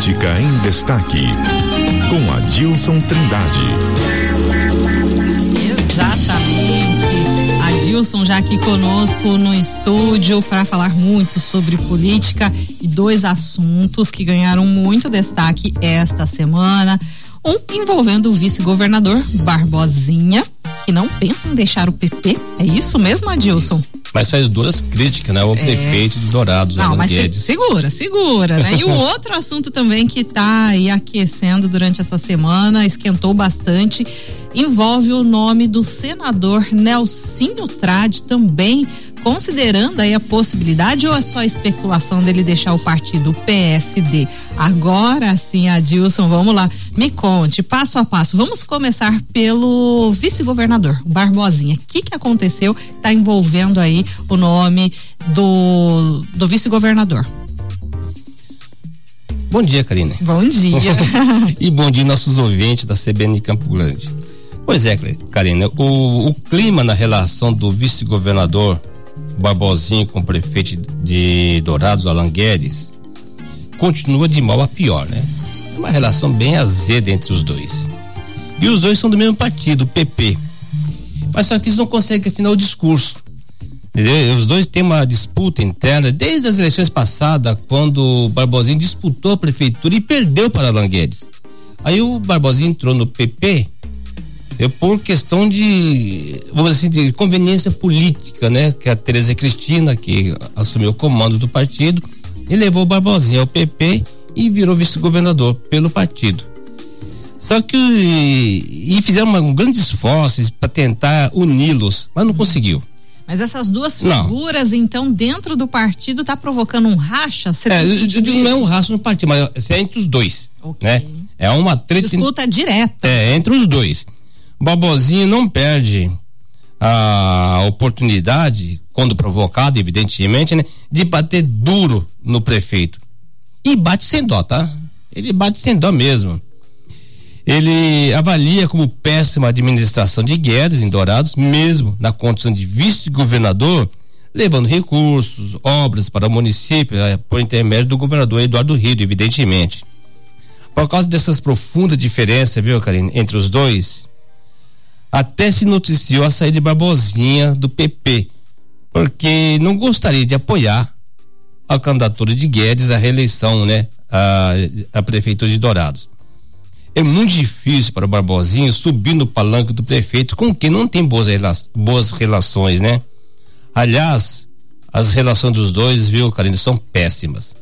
Política em Destaque, com Adilson Trindade. Exatamente. Adilson já aqui conosco no estúdio para falar muito sobre política e dois assuntos que ganharam muito destaque esta semana. Um envolvendo o vice-governador Barbosinha, que não pensa em deixar o PP. É isso mesmo, Adilson? Mas faz duras críticas, né? O é. prefeito de Dourados, Não, mas se, segura, segura, né? E um outro assunto também que está aí aquecendo durante essa semana, esquentou bastante, envolve o nome do senador Nelsinho Trade, também considerando aí a possibilidade ou é só especulação dele deixar o partido PSD? Agora sim, Adilson, vamos lá. Me conte, passo a passo. Vamos começar pelo vice-governador, Barbosinha. O que que aconteceu? Está envolvendo aí o nome do, do vice-governador. Bom dia, Karina. Bom dia. e bom dia nossos ouvintes da CBN de Campo Grande. Pois é, Karina, o, o clima na relação do vice-governador Barbosinho com o prefeito de Dourados, Alan Guedes, continua de mal a pior, né? É uma relação bem azeda entre os dois. E os dois são do mesmo partido, o PP. Mas só que eles não conseguem afinar o discurso. Entendeu? Os dois têm uma disputa interna desde as eleições passadas, quando o Barbosinho disputou a prefeitura e perdeu para Alan Guedes. Aí o Barbosinho entrou no PP é por questão de, vamos dizer assim, de conveniência política, né? Que a Tereza Cristina, que assumiu o comando do partido, e levou o Barbosinha ao PP e virou vice-governador pelo partido. Só que e fizeram um grande esforço para tentar uni-los, mas não conseguiu. Mas essas duas figuras, não. então, dentro do partido, tá provocando um racha? Você é, não é um racha no partido, mas é entre os dois, okay. né? É uma treta. Disputa direta. É, entre os dois. Babozinho não perde a oportunidade, quando provocado, evidentemente, né, de bater duro no prefeito. E bate sem dó, tá? Ele bate sem dó mesmo. Ele avalia como péssima administração de Guedes em Dourados, mesmo na condição de vice-governador, levando recursos, obras para o município, eh, por intermédio do governador Eduardo Rio, evidentemente. Por causa dessas profundas diferenças, viu, Karine, entre os dois, até se noticiou a saída de Barbosinha do PP, porque não gostaria de apoiar a candidatura de Guedes à reeleição, né, a, a prefeitura de Dourados. É muito difícil para o Barbosinha subir no palanque do prefeito com quem não tem boas, boas relações, né? Aliás, as relações dos dois, viu, Karine, são péssimas.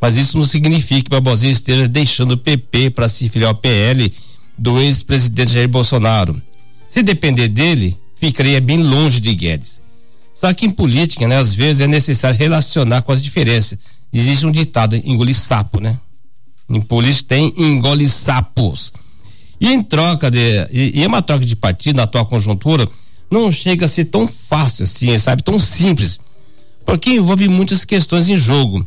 Mas isso não significa que Barbosinha esteja deixando o PP para se filiar ao PL do ex-presidente Jair Bolsonaro. Se depender dele, ficaria bem longe de Guedes. Só que em política, né, às vezes é necessário relacionar com as diferenças. Existe um ditado, engolir sapo, né? Em política tem engole sapos. E em troca de. E, e é uma troca de partido na atual conjuntura, não chega a ser tão fácil assim, sabe? Tão simples. Porque envolve muitas questões em jogo.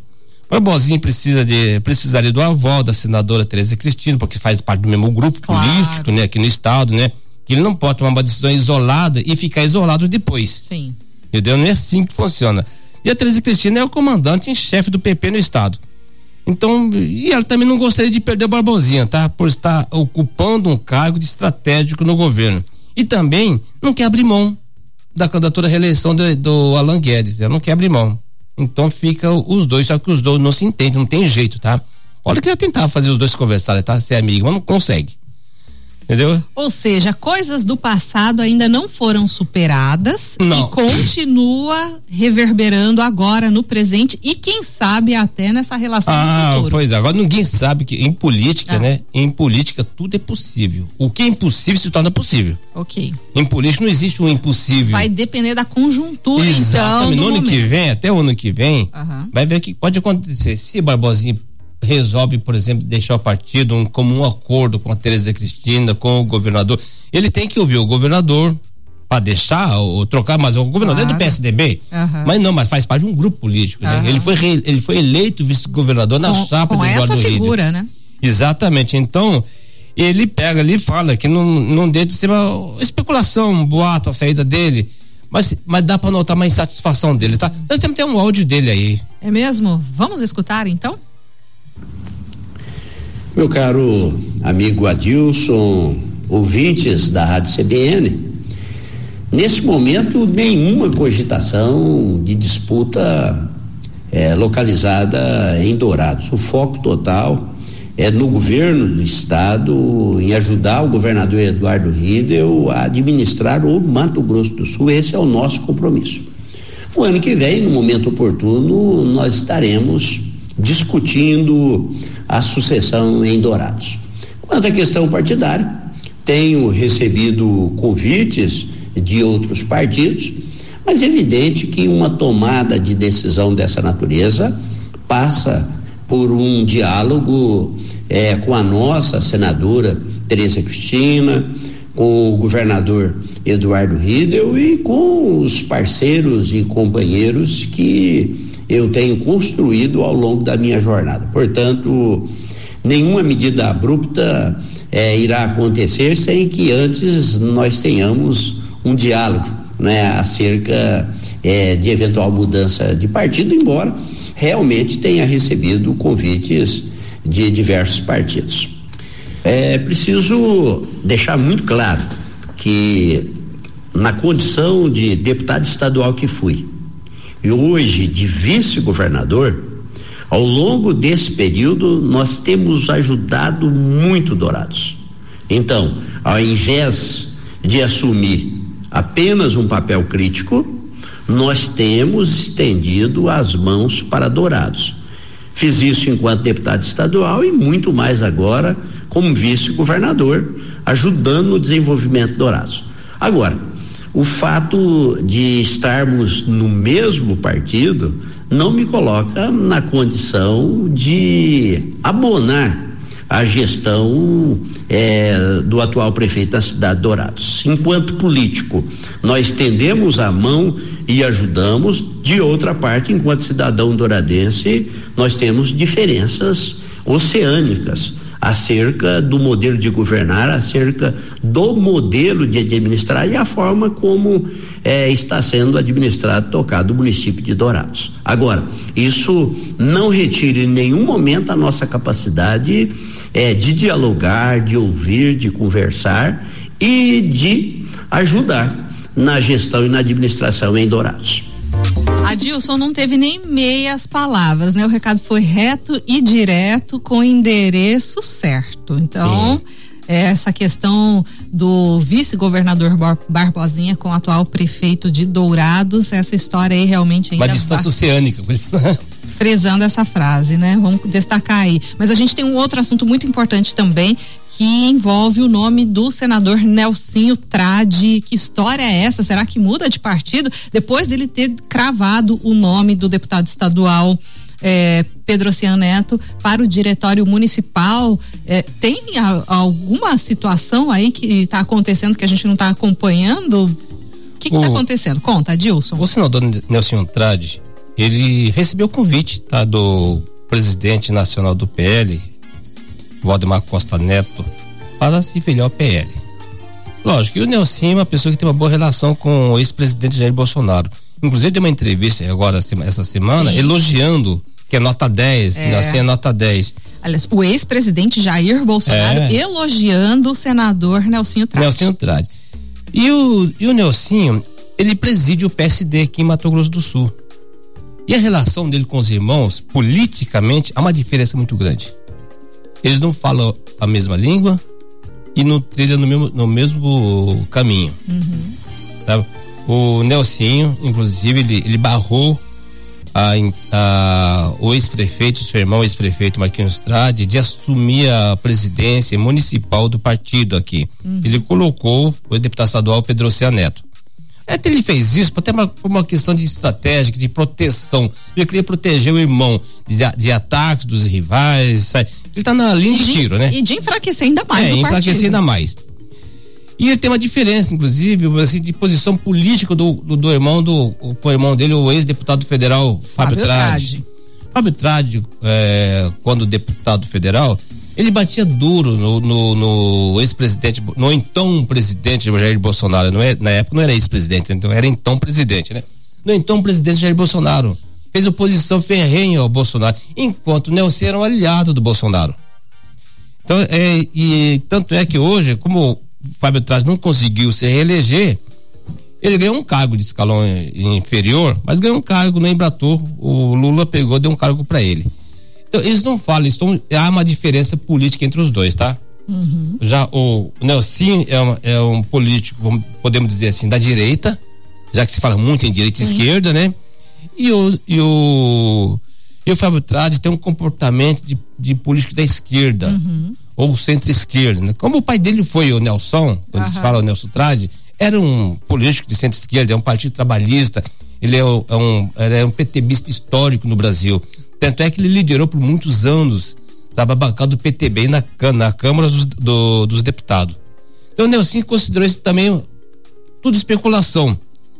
Barbosinho precisa de, precisaria do avó da senadora Tereza Cristina, porque faz parte do mesmo grupo claro. político, né, aqui no estado, né? Que ele não pode tomar uma decisão isolada e ficar isolado depois. Sim. Entendeu? Não é assim que funciona. E a Teresa Cristina é o comandante em chefe do PP no estado. Então, e ela também não gostaria de perder o Barbosinha, tá? Por estar ocupando um cargo de estratégico no governo. E também não quer abrir mão da candidatura à reeleição de, do Alan Guedes. Ela não quer abrir mão. Então fica os dois, só que os dois não se entendem, não tem jeito, tá? Olha que ela tentava fazer os dois conversarem, tá? Ser amigo, mas não consegue. Entendeu? Ou seja, coisas do passado ainda não foram superadas não. e continua reverberando agora no presente e quem sabe até nessa relação ah, futuro. Pois é, agora ninguém sabe que em política, ah. né? Em política tudo é possível. O que é impossível se torna possível. Ok. Em política não existe um impossível. Vai depender da conjuntura, Exatamente. então. No ano momento. que vem, até o ano que vem, vai ver o que pode acontecer. Se Barbosinha resolve, por exemplo, deixar o partido um comum acordo com a Tereza Cristina, com o governador, ele tem que ouvir o governador para deixar ou trocar, mas o governador claro. é do PSDB. Uhum. Mas não, mas faz parte de um grupo político, uhum. né? Ele foi re, ele foi eleito vice-governador na com, chapa com do Eduardo essa figura, né? Exatamente. Então, ele pega ali e fala que não, não deixa de ser uma especulação, um boato a saída dele. Mas, mas dá para notar uma insatisfação dele, tá? Nós temos que ter um áudio dele aí. É mesmo? Vamos escutar então? Meu caro amigo Adilson, ouvintes da Rádio CBN, nesse momento nenhuma cogitação de disputa é, localizada em Dourados. O foco total é no governo do estado em ajudar o governador Eduardo Riedel a administrar o Mato Grosso do Sul. Esse é o nosso compromisso. O ano que vem, no momento oportuno, nós estaremos discutindo a sucessão em Dourados. Quanto à questão partidária, tenho recebido convites de outros partidos mas é evidente que uma tomada de decisão dessa natureza passa por um diálogo é, com a nossa senadora Tereza Cristina, com o governador Eduardo Riedel e com os parceiros e companheiros que eu tenho construído ao longo da minha jornada. Portanto, nenhuma medida abrupta é, irá acontecer sem que antes nós tenhamos um diálogo né, acerca é, de eventual mudança de partido, embora realmente tenha recebido convites de diversos partidos. É preciso deixar muito claro que na condição de deputado estadual que fui e hoje de vice-governador, ao longo desse período nós temos ajudado muito Dourados. Então, ao invés de assumir apenas um papel crítico, nós temos estendido as mãos para Dourados. Fiz isso enquanto deputado estadual e muito mais agora como vice-governador, ajudando no desenvolvimento de Dourados. Agora, o fato de estarmos no mesmo partido não me coloca na condição de abonar a gestão é, do atual prefeito da cidade de Dourados. Enquanto político, nós tendemos a mão e ajudamos, de outra parte, enquanto cidadão douradense, nós temos diferenças oceânicas acerca do modelo de governar, acerca do modelo de administrar e a forma como é, está sendo administrado, tocado o município de Dourados. Agora, isso não retira em nenhum momento a nossa capacidade é, de dialogar, de ouvir, de conversar e de ajudar na gestão e na administração em Dourados. Adilson não teve nem meias palavras, né? O recado foi reto e direto com endereço certo. Então, essa questão do vice-governador Barbosinha com o atual prefeito de Dourados, essa história aí realmente ainda Uma distância oceânica. Fresando essa frase, né? Vamos destacar aí. Mas a gente tem um outro assunto muito importante também, que envolve o nome do senador Nelsinho Trade. Que história é essa? Será que muda de partido depois dele ter cravado o nome do deputado estadual é, Pedro Ocean Neto para o diretório municipal? É, tem a, alguma situação aí que está acontecendo que a gente não está acompanhando? O que está acontecendo? Conta, Dilson. O senador Nelson Trade, ele recebeu o convite tá, do presidente nacional do PL, Valdemar Costa Neto para se filiar ao PL. Lógico que o Nelson é uma pessoa que tem uma boa relação com o ex-presidente Jair Bolsonaro. Inclusive deu uma entrevista agora essa semana Sim. elogiando que é nota 10, é. que é nota 10. Aliás, o ex-presidente Jair Bolsonaro é. elogiando o senador Nelsinho Trade. Nelsinho Trade. E o, e o Nelsinho, ele preside o PSD aqui em Mato Grosso do Sul. E a relação dele com os irmãos, politicamente, há uma diferença muito grande. Eles não falam a mesma língua e não trilham no mesmo, no mesmo caminho. Uhum. Tá? O Nelsinho, inclusive, ele, ele barrou a, a, o ex-prefeito, seu irmão ex-prefeito Marquinhos Estrade, de assumir a presidência municipal do partido aqui. Uhum. Ele colocou o deputado estadual Pedro Oceano Neto. Até ele fez isso até uma, por uma questão de estratégia, de proteção. Ele queria proteger o irmão de, de ataques dos rivais. Sabe? Ele tá na linha de, de, tiro, né? E de enfraquecer ainda mais é, enfraquecer ainda mais. E ele tem uma diferença, inclusive, assim, de posição política do, do, do irmão do o, irmão dele, o ex-deputado federal Fábio, Fábio Trade. Trade. Fábio Trade, é, quando deputado federal, ele batia duro no, no, no ex-presidente, no então presidente Jair Bolsonaro. Não é, na época não era ex-presidente, então era então presidente, né? No então presidente Jair Bolsonaro. Fez oposição ferrenha ao Bolsonaro, enquanto Nelson era um aliado do Bolsonaro. Então, é, e tanto é que hoje, como Fábio Traz não conseguiu se reeleger, ele ganhou um cargo de escalão inferior, mas ganhou um cargo no Embratur. O Lula pegou, deu um cargo para ele. Então, eles não falam, estão, há uma diferença política entre os dois, tá? Uhum. Já o, o Nelson é, uma, é, um político, podemos dizer assim, da direita, já que se fala muito em direita Sim. e esquerda, né? E o, e o, e o Fábio Trade tem um comportamento de, de político da esquerda, uhum. ou centro-esquerda, né? Como o pai dele foi o Nelson, quando uhum. se fala o Nelson Trade, era um político de centro-esquerda, é um partido trabalhista, ele é, um, é um, é um PTBista histórico no Brasil. Tanto é que ele liderou por muitos anos estava bancada do PTB na, na Câmara dos, do, dos Deputados. Então o Nelson considerou isso também tudo especulação.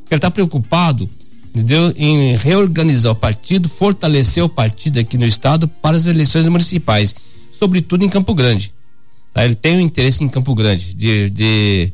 Ele está preocupado entendeu? em reorganizar o partido, fortalecer o partido aqui no estado para as eleições municipais, sobretudo em Campo Grande. Tá? Ele tem um interesse em Campo Grande. De, de,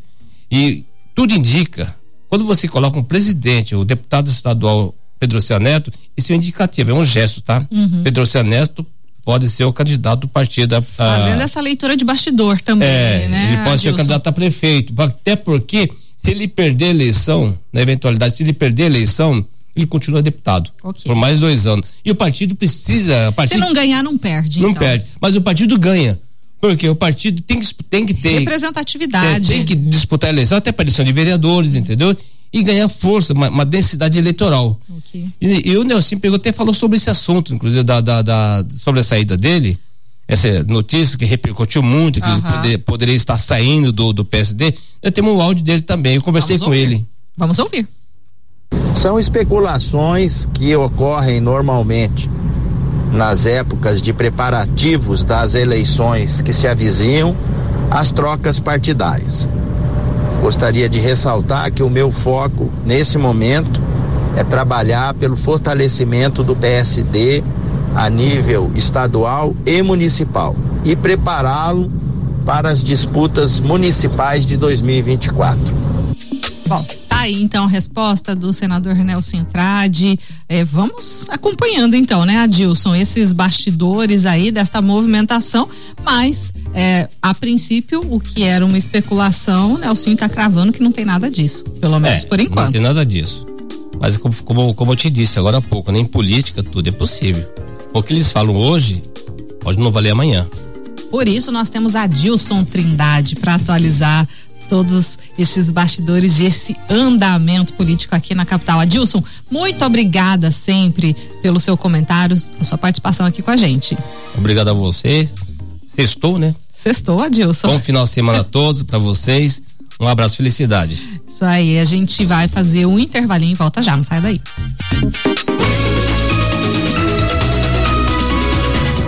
e tudo indica, quando você coloca um presidente, o deputado estadual Pedro Neto, isso é um indicativo, é um gesto, tá? Uhum. Pedro Neto pode ser o candidato do partido. A, Fazendo essa leitura de bastidor também, é, né? Ele pode Adilson? ser o candidato a prefeito, até porque se ele perder a eleição, na eventualidade, se ele perder a eleição, ele continua deputado okay. por mais dois anos. E o partido precisa. O partido, se não ganhar, não perde. Não então. perde. Mas o partido ganha. Porque o partido tem que, tem que ter. Representatividade. tem que disputar a eleição, até para eleição de vereadores, entendeu? e ganhar força, uma, uma densidade eleitoral. Okay. E, e, o Nelson pegou até falou sobre esse assunto, inclusive da, da, da sobre a saída dele. Essa notícia que repercutiu muito, que ele poder, poderia estar saindo do, do PSD. Eu tenho um áudio dele também. Eu conversei Vamos com ouvir. ele. Vamos ouvir. São especulações que ocorrem normalmente nas épocas de preparativos das eleições que se avizinham às trocas partidárias. Gostaria de ressaltar que o meu foco nesse momento é trabalhar pelo fortalecimento do PSD a nível estadual e municipal e prepará-lo para as disputas municipais de 2024. Bom, tá aí então a resposta do senador Nelson Trade. É, vamos acompanhando então, né, Adilson, esses bastidores aí desta movimentação, mas é, a princípio, o que era uma especulação, Nelson está cravando que não tem nada disso, pelo menos é, por enquanto. Não tem nada disso. Mas como, como, como eu te disse agora há pouco, nem política tudo é possível. O que eles falam hoje pode não valer amanhã. Por isso nós temos a Dilson Trindade para atualizar todos esses bastidores e esse andamento político aqui na capital. Adilson, muito obrigada sempre pelo seu comentário, a sua participação aqui com a gente. Obrigado a você. Sextou, né? Sextou, Adilson. Bom final de semana a todos, para vocês. Um abraço, felicidade. Isso aí, a gente vai fazer um intervalinho e volta já, não sai daí.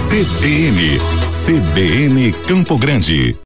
CBN, CBN Campo Grande.